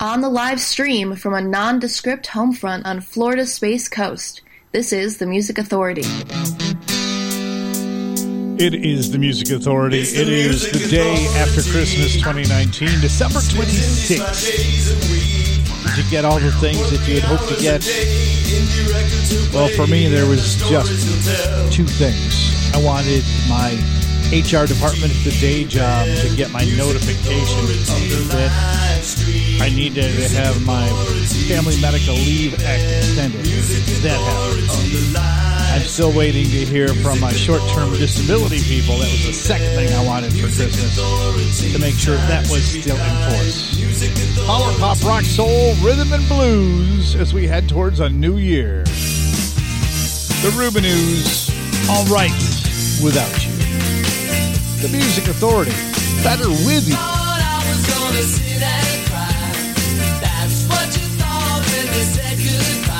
On the live stream from a nondescript home front on Florida's Space Coast, this is the Music Authority. It is the Music Authority. It's the It is Music the day Authority. after Christmas 2019, December 26th. Did you get all the things that you had hoped to get? Well, for me, there was just two things. I wanted my HR department at the day job to get my notification of that I needed to have my Family Medical Leave extended. That happened. I'm still waiting to hear from my short-term disability people. That was the second thing I wanted for Christmas to make sure that was still in force. Power pop, rock, soul, rhythm, and blues as we head towards a new year. The Rubinoos, all right without you. The Music Authority, better with you. I'm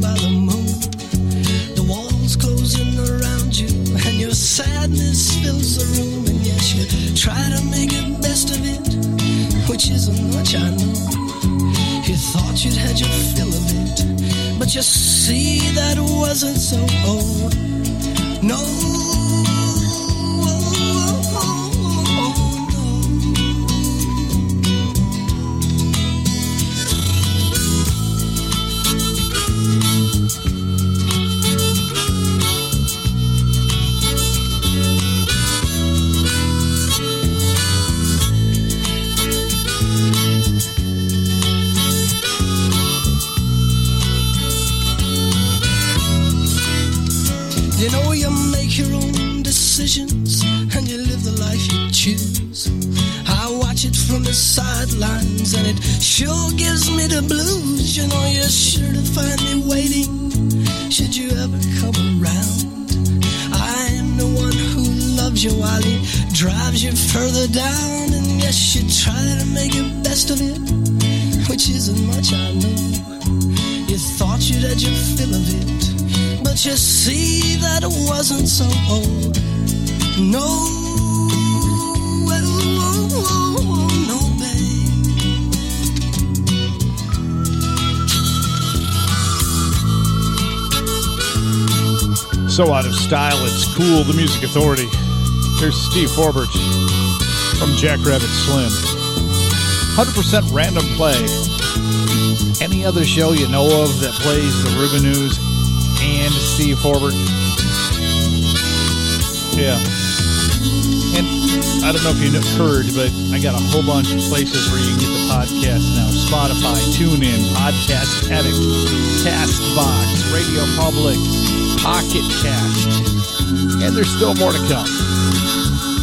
by the moon, the walls closing around you, and your sadness fills the room. And yes, you try to make it best of it, which isn't much, I know. You thought you'd had your fill of it, but you see that wasn't so old. No. Further down. And yes, you try to make it best of it, which isn't much, I know. You thought you'd had your fill of it. But you see that it wasn't so. No, oh, oh, oh no. So out of style, it's cool. The Music Authority. Here's Steve Forbert from Jackrabbit Slim. 100% random play. Any other show you know of that plays the Rubinoos and Steve Forbert? Yeah. And I don't know if you heard, but I got a whole bunch of places where you can get the podcast now. Spotify, TuneIn, Podcast Addict, Castbox, Radio Public, Pocket Cast. And there's still more to come.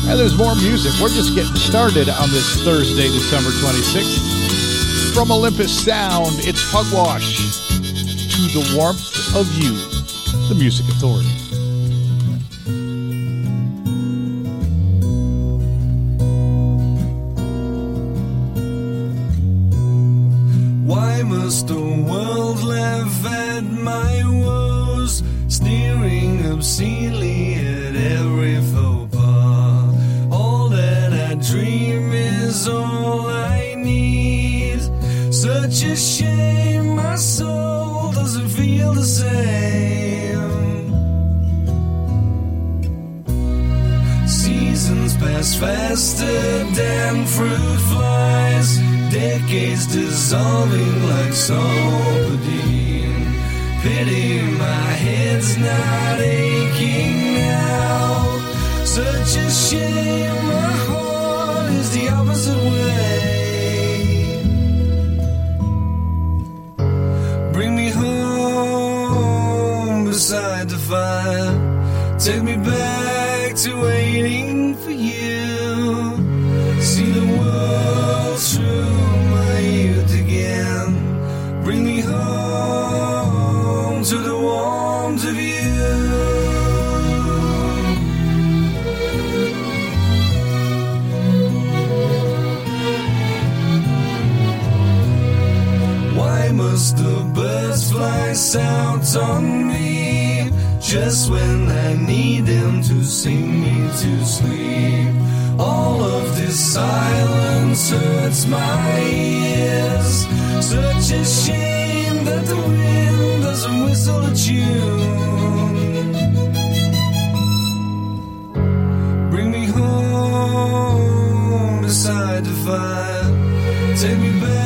And there's more music. We're just getting started on this Thursday, December 26th. From Olympus Sound, it's Pugwash. To the warmth of you, the Music Authority. Why must the world laugh at my woes, sneering obscenely all I need. Such a shame, my soul doesn't feel the same. Seasons pass faster than fruit flies. Decades dissolving like Solpadeine. Pity my head's not aching now. Such a shame, the opposite way. Bring me home beside the fire. Take me back to waiting for you. South on me? Just when I need them to sing me to sleep. All of this silence hurts my ears. Such a shame that the wind doesn't whistle a tune. Bring me home beside the fire. Take me back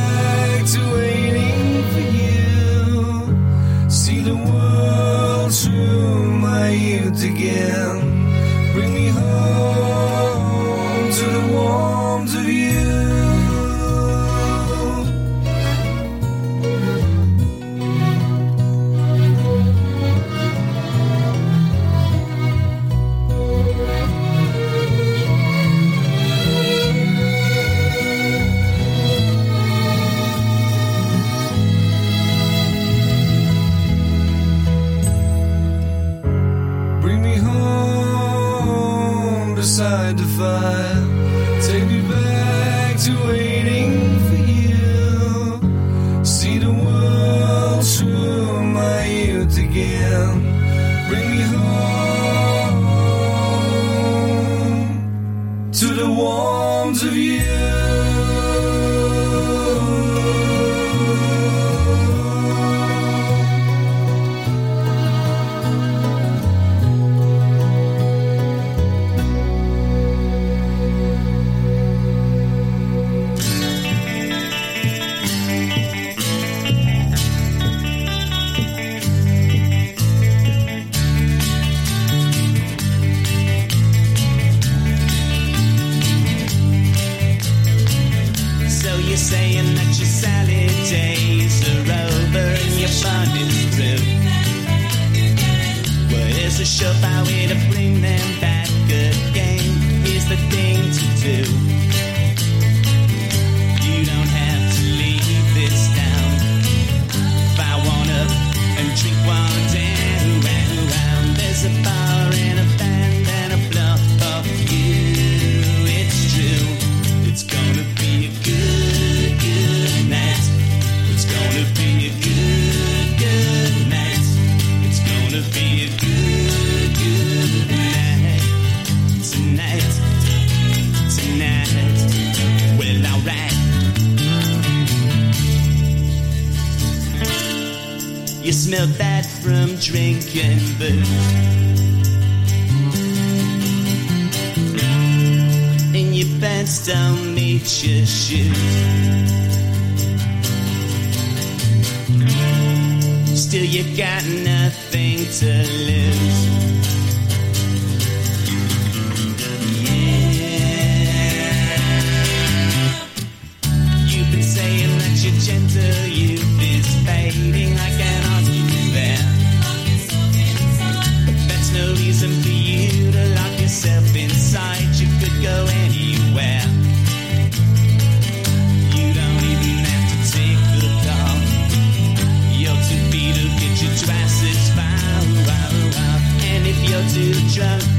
saying that your salad days are over and your fun is through? Well, here's a surefire way to bring them back again. Here's the thing to do. You don't have to leave this town. I want up and drink one down, round, round, there's a bar drinking booze. And your pants don't meet your shoes. Still, you got nothing to lose. sunshine.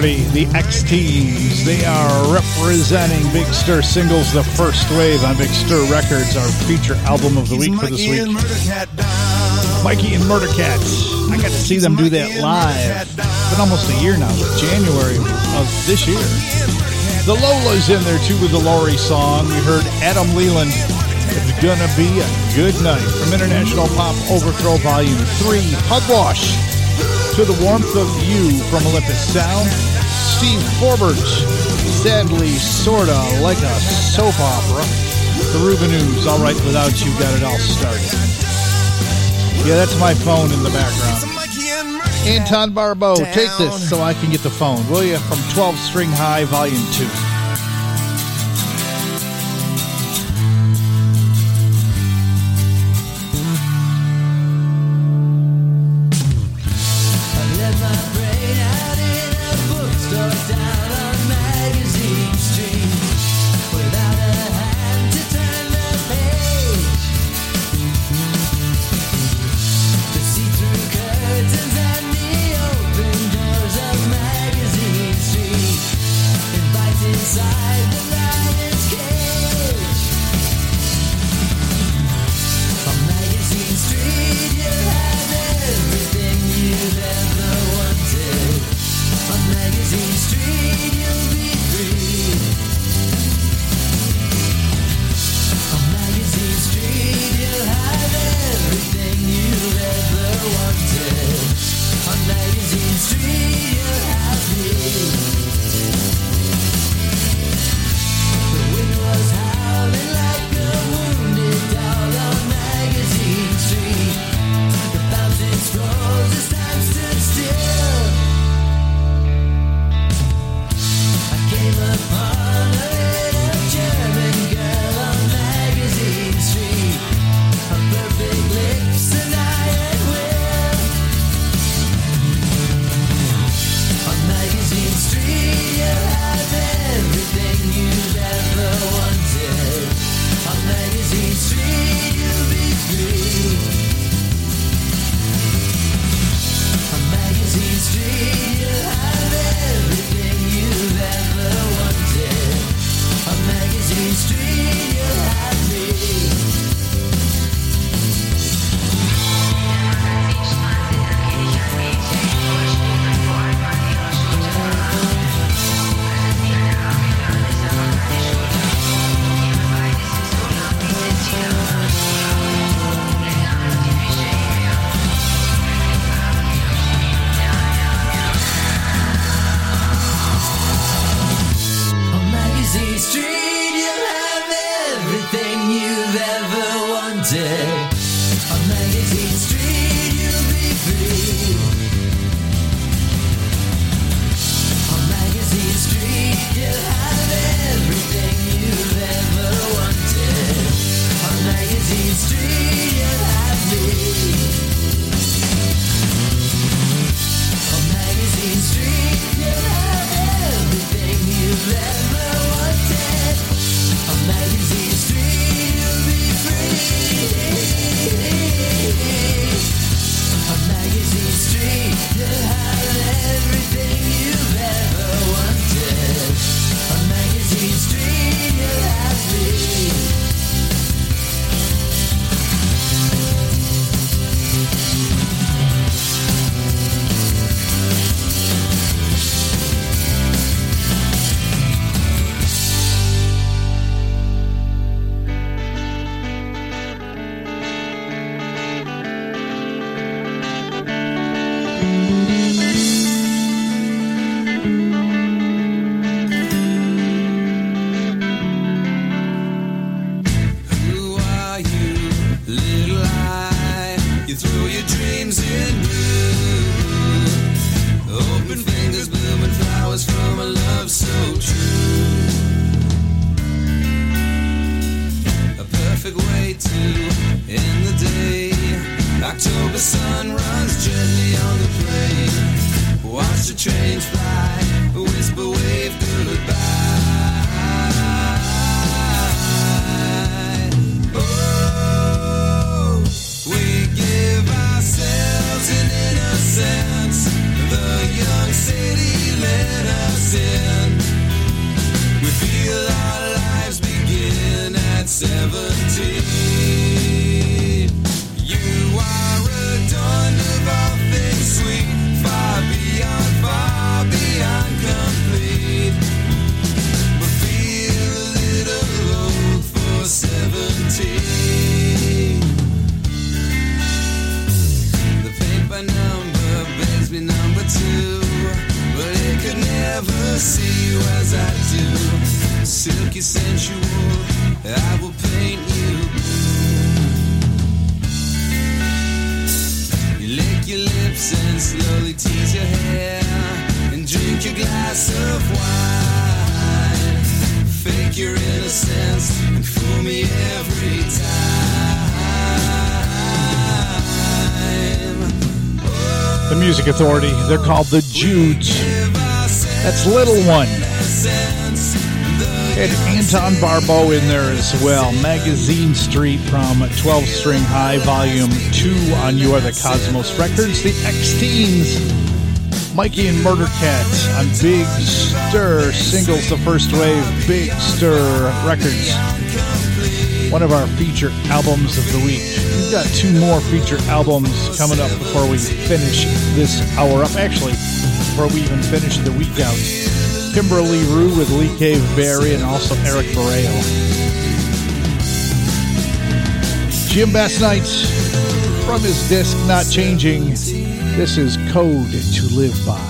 Authority, the XTs, they are representing Big Stir singles, the first wave on Big Stir Records, our feature album of the week for this week. Mikey and Murder Cat. I got to see them do that live. It's been almost a year now, January of this year. The Lola's in there too with the Laurie song. We heard Adam Leland. It's gonna be a good night from International Pop Overthrow Volume 3. Pugwash to the warmth of you from Olympus Sound. Steve Forbert, sadly, sorta like a soap opera. The Rubinoos, all right without you, got it all started. Yeah, that's my phone in the background. Anton Barbeau, take this so I can get the phone, will you? From 12 String High, Volume 2. inside the light. seventeen. authority. They're called the Judes. That's Little One. And Anton Barbeau in there as well. Magazine Street from 12 String High, Volume 2 on You Are the Cosmos Records. The X Teens, Mikey and Murder Cat on Big Stir Singles, the first wave, Big Stir Records one of our feature albums of the week. We've got two more feature albums coming up before we finish this hour up. Actually, before we even finish the week out. Kimberley Rew with Lee Cave Barry and also Eric Borrell. Jim Basnight from his disc Not Changing. This is Code to Live By.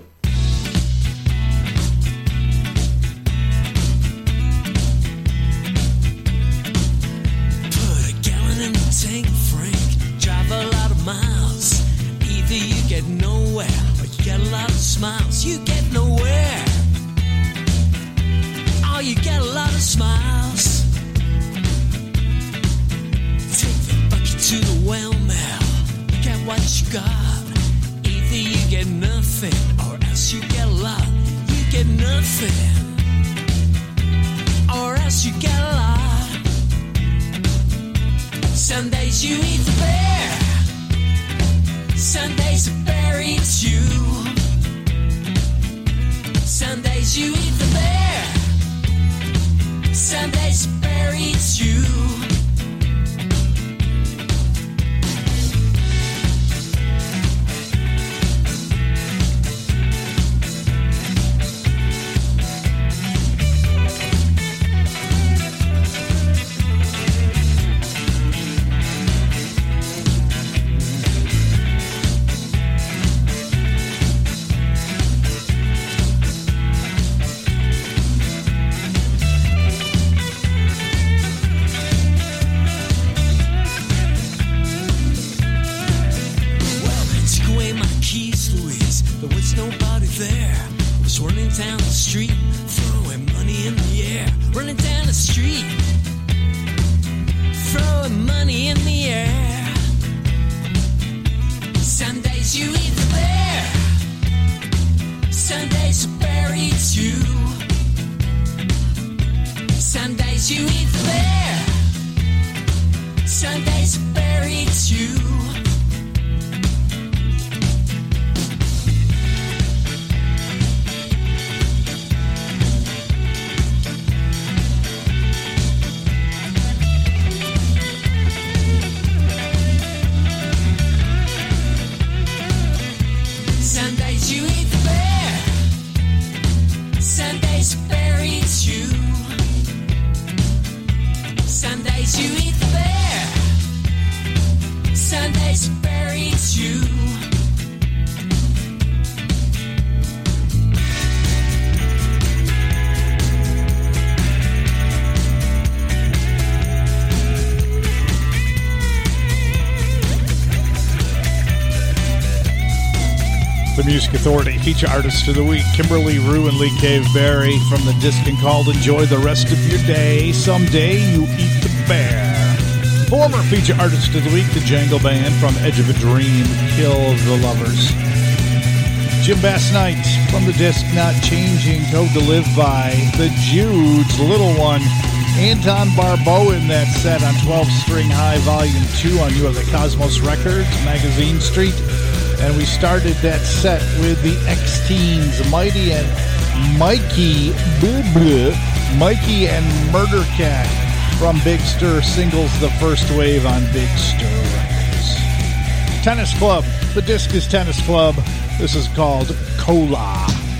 street. Music Authority feature artists of the week, Kimberley Rew and Lee Cave-Berry from the disc and called Enjoy the Rest of Your Day. Someday you eat the bear. Former feature artist of the week, the Jangle Band from Edge of a Dream, Kill the Lovers. Jim Basnight from the disc Not Changing, Code to Live By, The Judes, Little One, Anton Barbeau in that set on 12 String High Volume 2 on You Have the Cosmos Records, Magazine Street. And we started that set with the Ex Teens, Mighty and Mikey, Mikey and Murder Cat from Big Stir singles, the first wave on Big Stir Records. Tennis Club. The disc is Tennis Club. This is called Cola.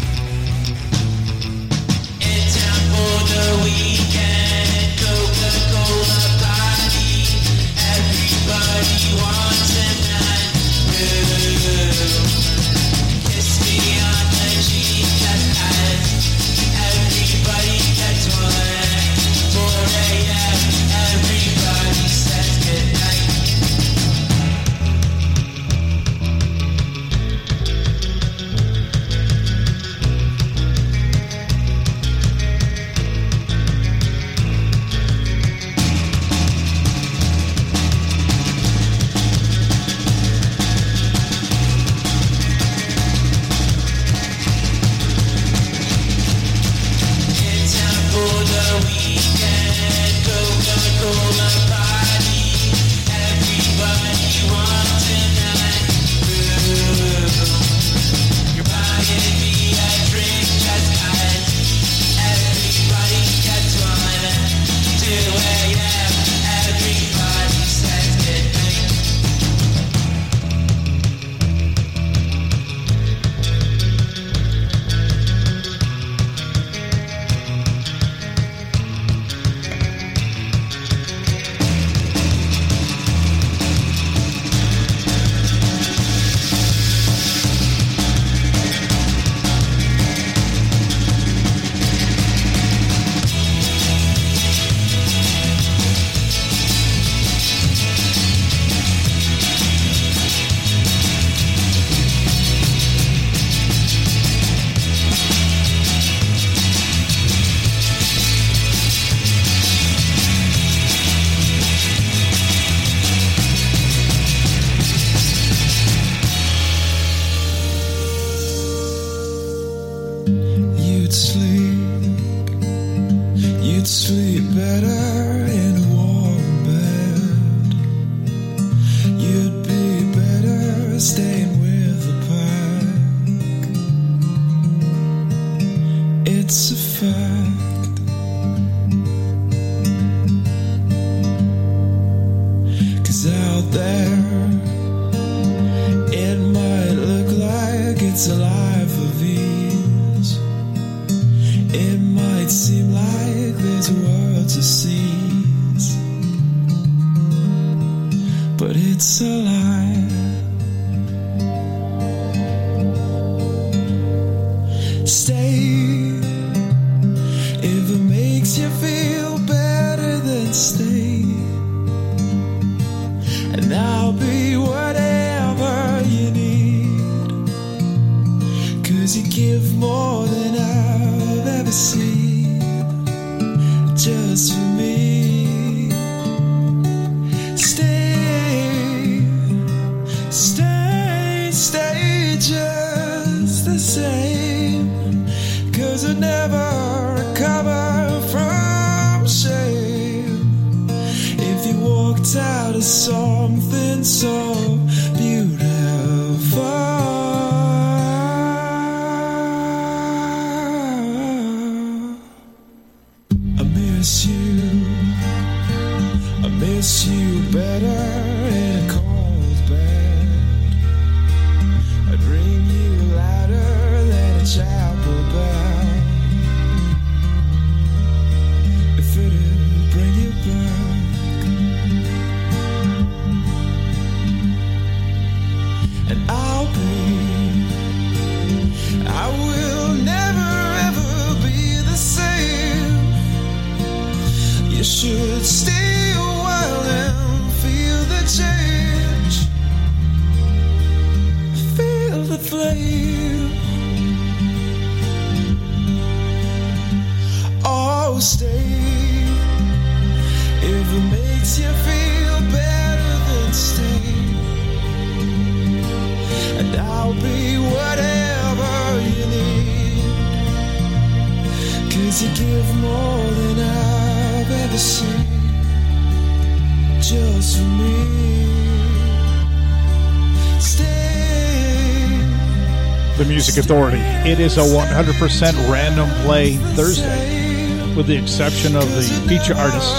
Authority. It is a 100% random play Thursday, with the exception of the feature artists,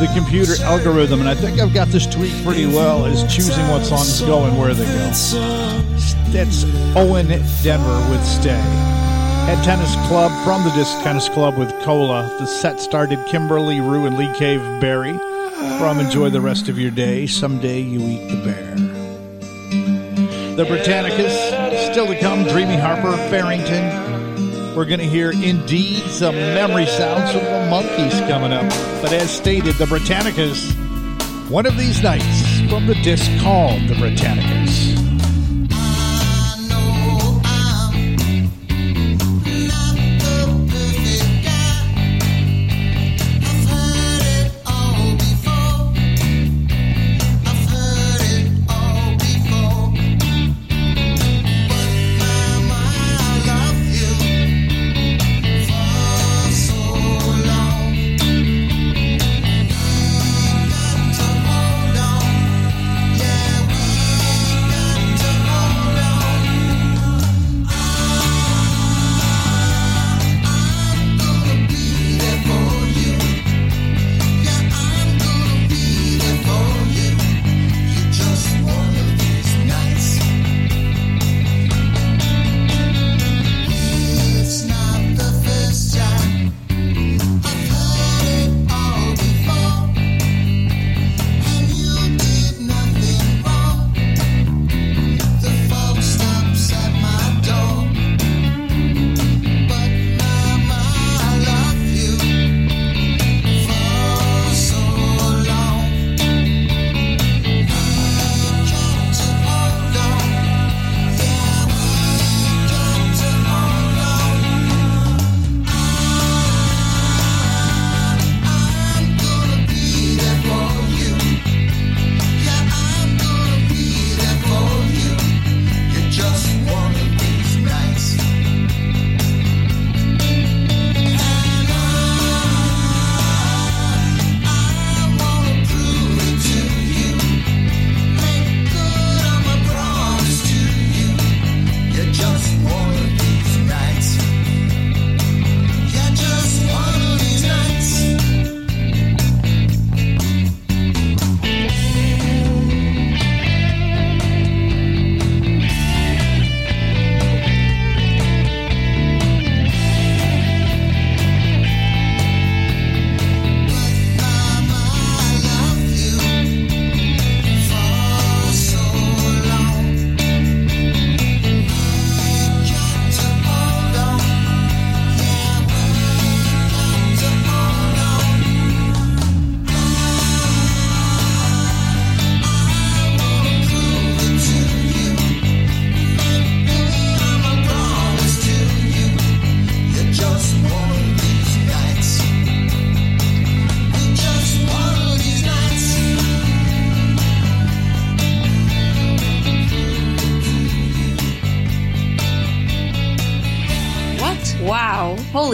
the computer algorithm, and I think I've got this tweaked pretty well, is choosing what songs go and where they go. That's Owen Denvir with Stay. Head Tennis Club from the Disc Tennis Club with Cola. The set started Kimberley Rew and Lee Cave Berry from Enjoy the Rest of Your Day. Someday you eat the bear. The Britannicas, still to come, Dreamy Harper, Farrington. We're going to hear indeed some memory sounds from the Monkees coming up. But as stated, the Britannicas, one of these nights from the disc called the Britannicas.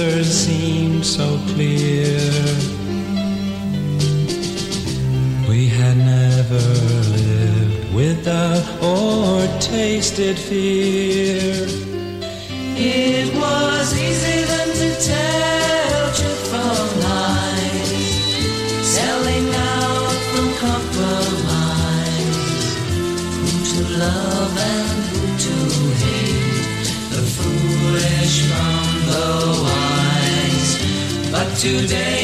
answers seemed so clear. We had never lived without or tasted fear. today.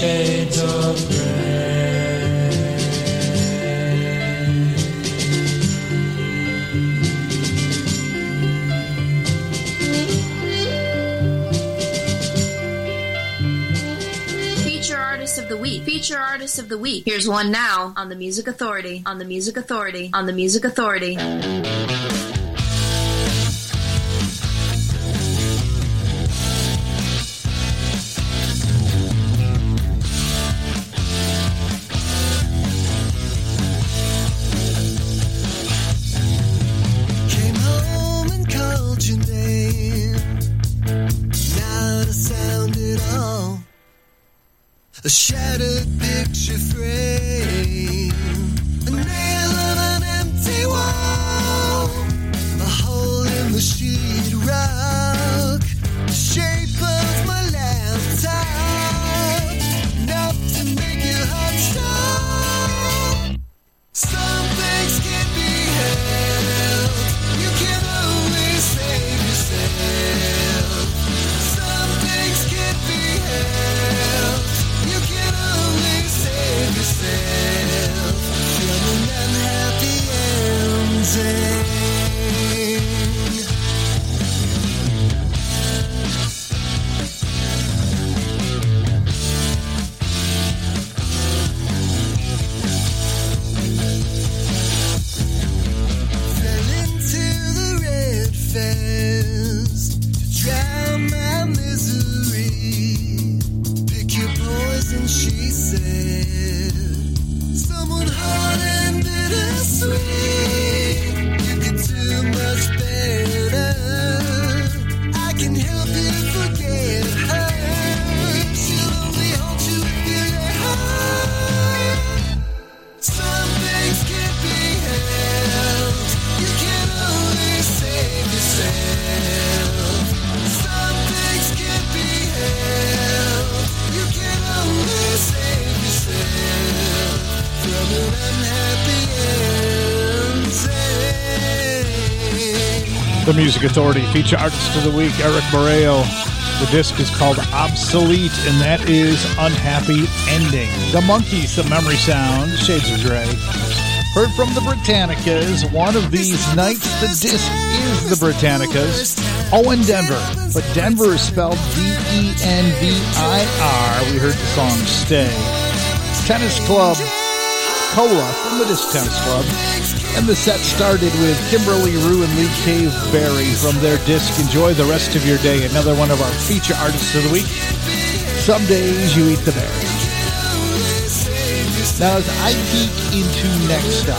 Feature artists of the week. Feature artists of the week. Here's one now on the Music Authority. On the Music Authority. On the Music Authority. Music Authority feature artist of the week, Eric Moreo. The disc is called Obsolete, and that is Unhappy Ending. The Monkees, the memory sound, Shades of Grey. Heard from the Britannicas. One of these nights, the disc is the Britannicas. Oh, Owen Denvir, but Denvir is spelled D E N V I R. We heard the song Stay. Tennis Club, Cola from the Disc Tennis Club. And the set started with Kimberley Rew and Lee Cave Berry from their disc Enjoy the Rest of Your Day, another one of our feature artists of the week. Some days you eat the berry. Now, as I peek into next up,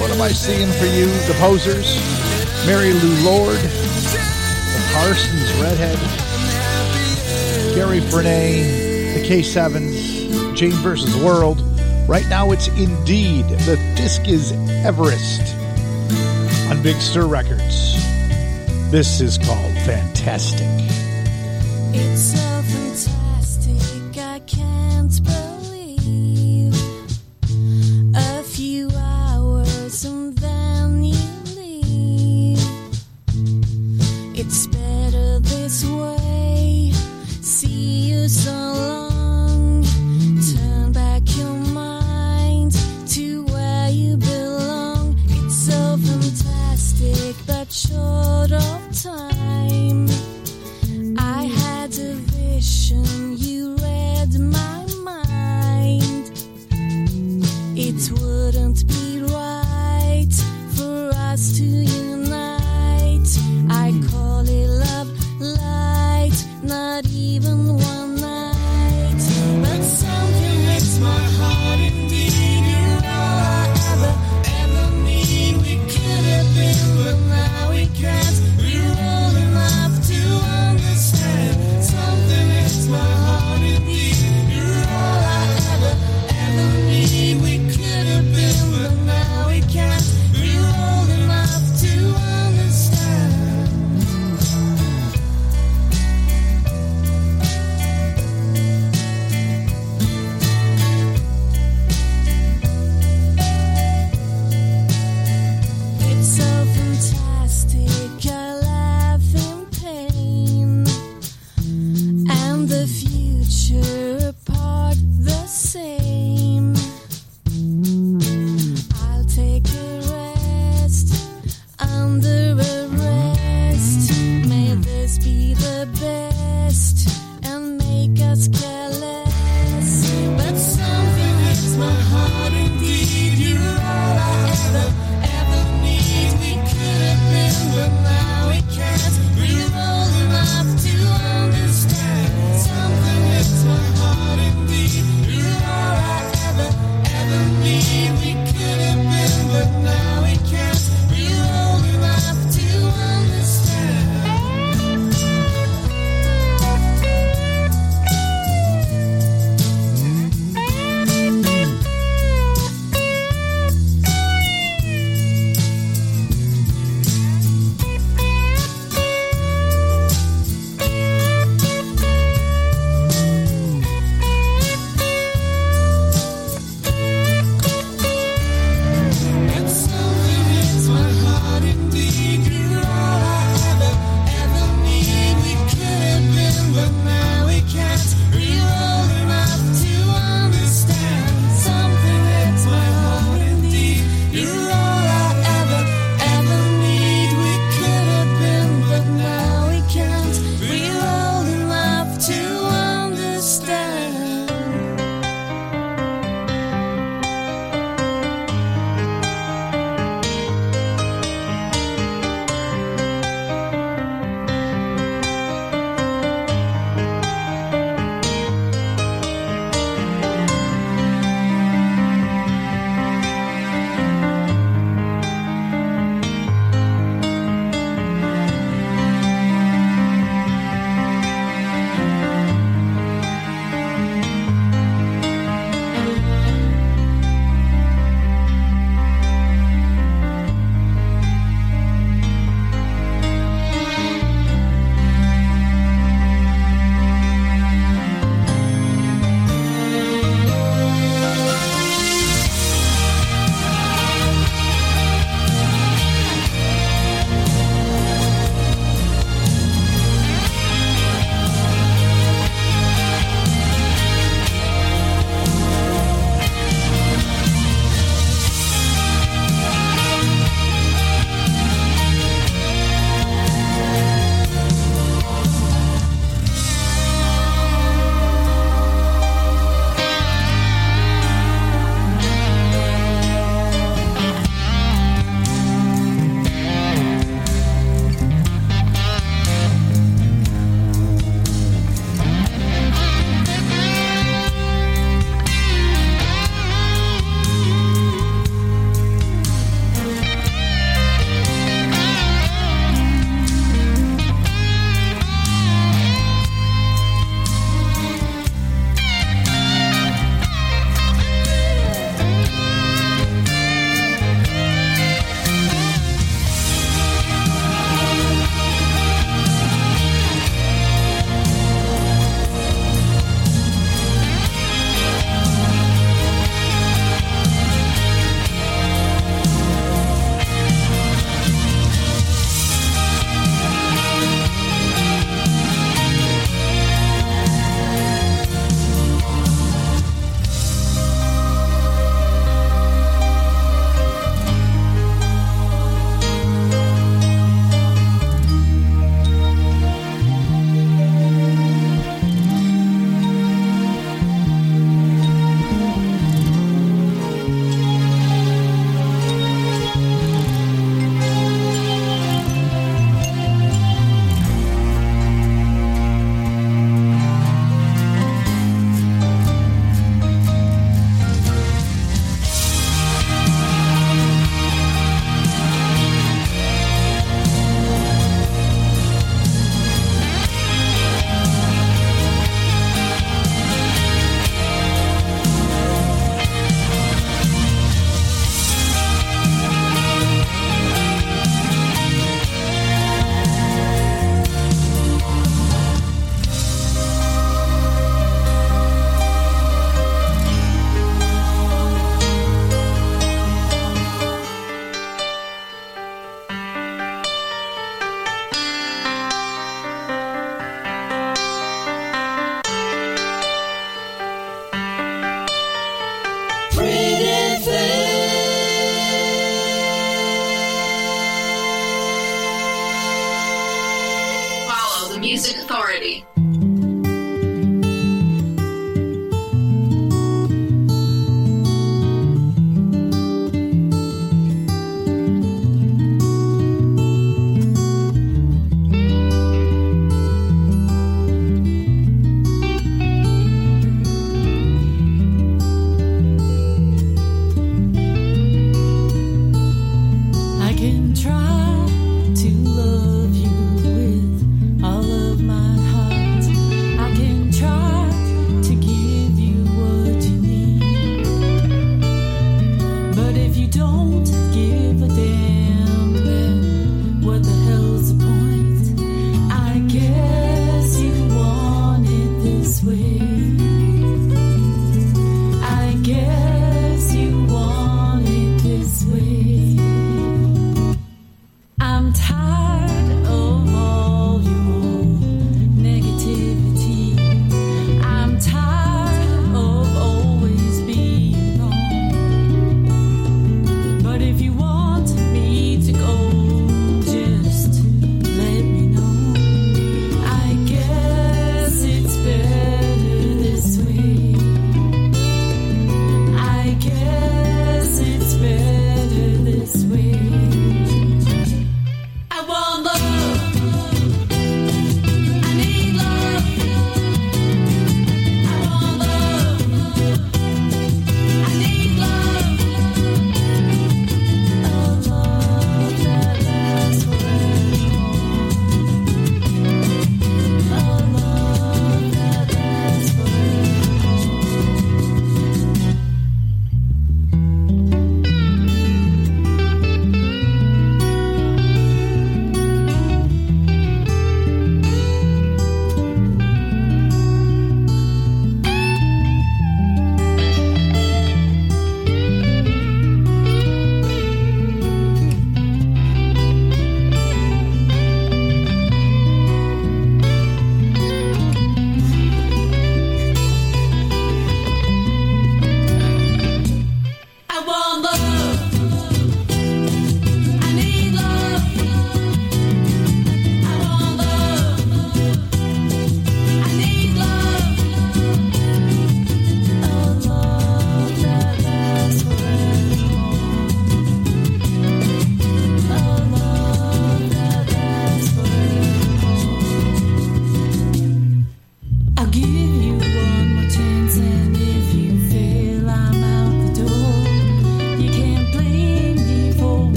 what am I seeing for you? The Posers, Mary Lou Lord, the Parsons Redhead, Gary Frenay, the K7s, Jane versus World. Right now it's Indeed. The disc is Everest on Big Stir Records. This is called Fantastic. It's